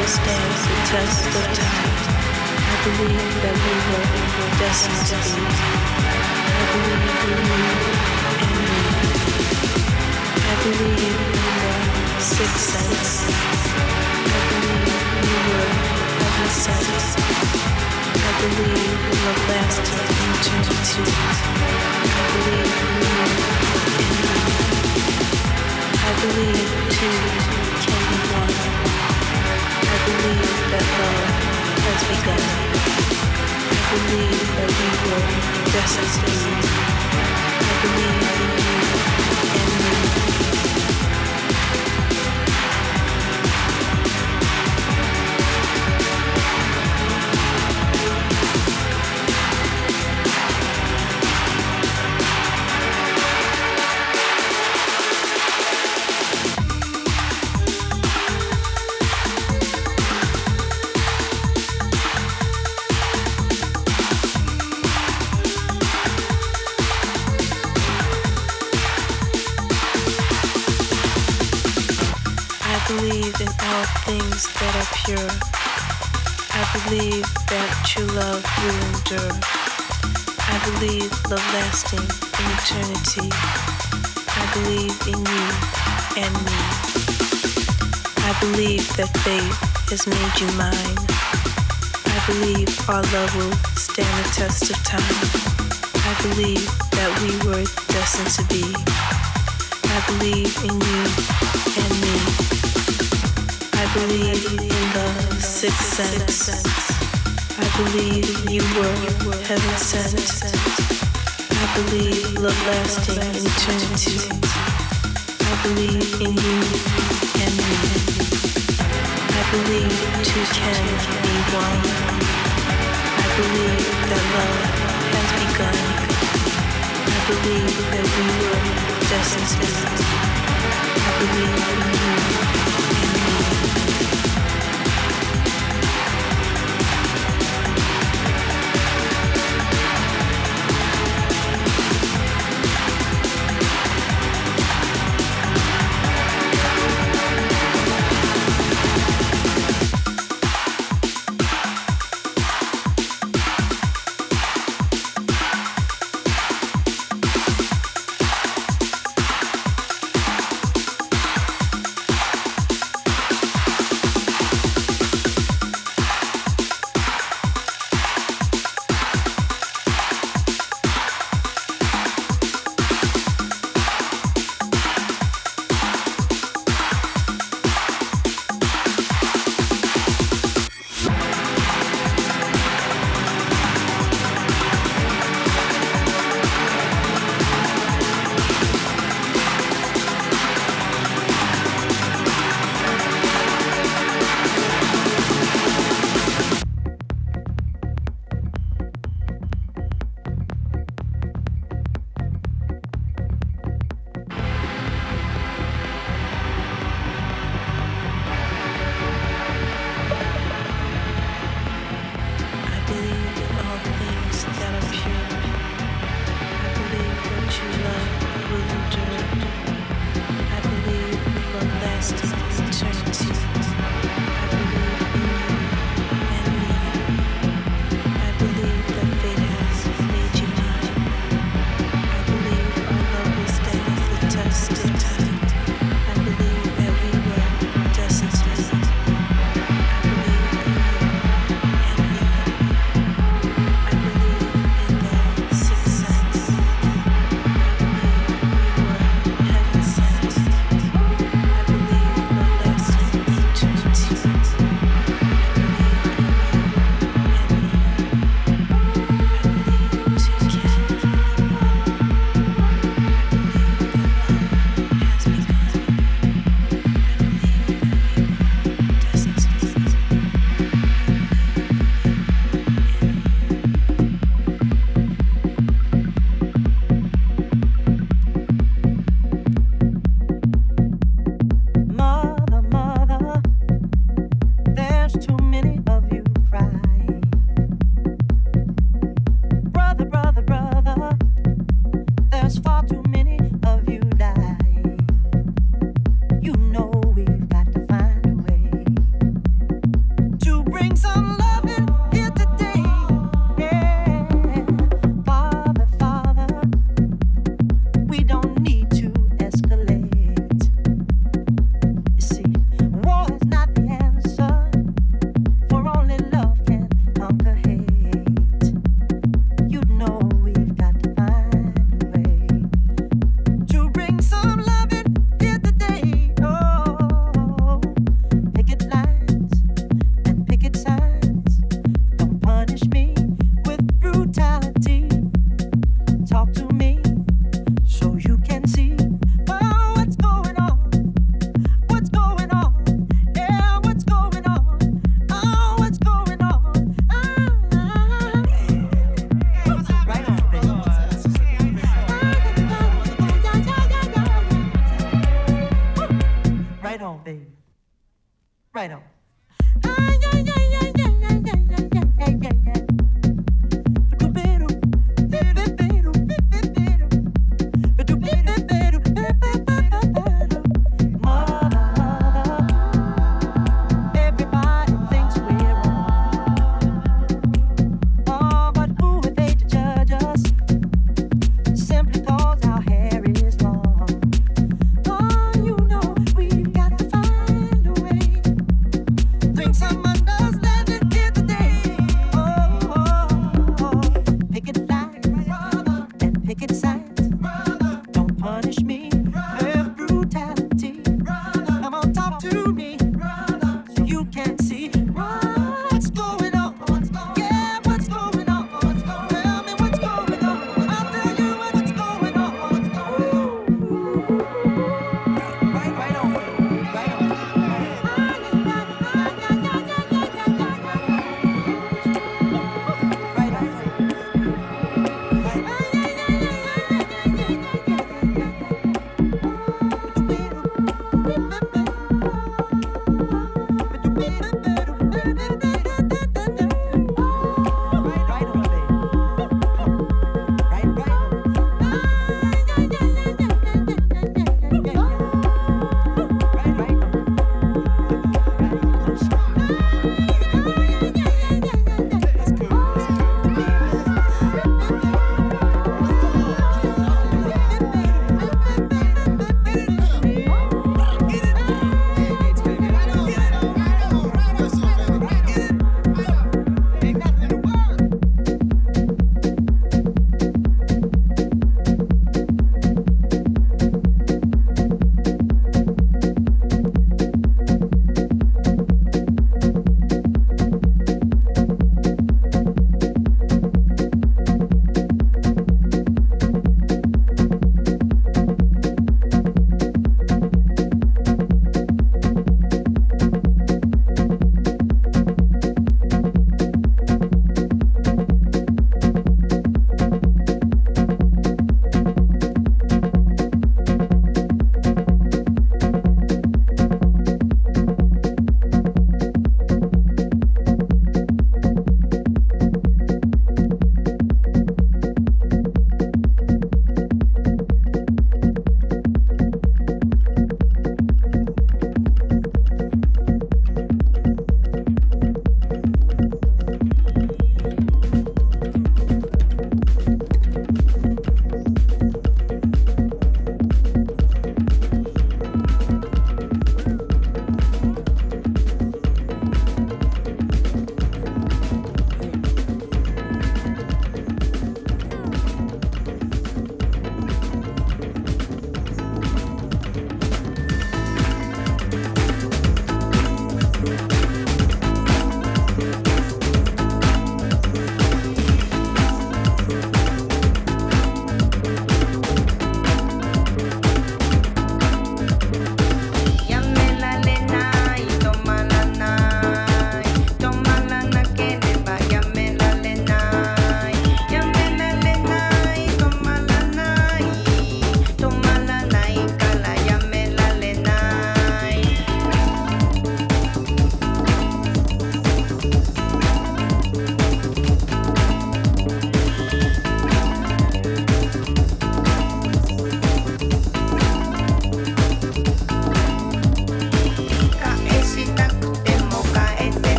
will stand the test of time. I believe that we were destined to be. I believe we knew and knew. I believe in were sixth sense. I believe you were heaven sent. I believe we were lasting eternity. I believe we knew and knew. I believe too. Let's begin. I believe that we will destined believe that true love will endure. I believe love lasting in eternity. I believe in you and me. I believe that fate has made you mine. I believe our love will stand the test of time. I believe that we were destined to be. I believe in you and me believe in the sixth sense. I believe you were heaven sent. I believe love lasting eternity. I believe in you and me. I believe two can be one. I believe that love has begun. I believe that we were destined. I believe in you. Thank you.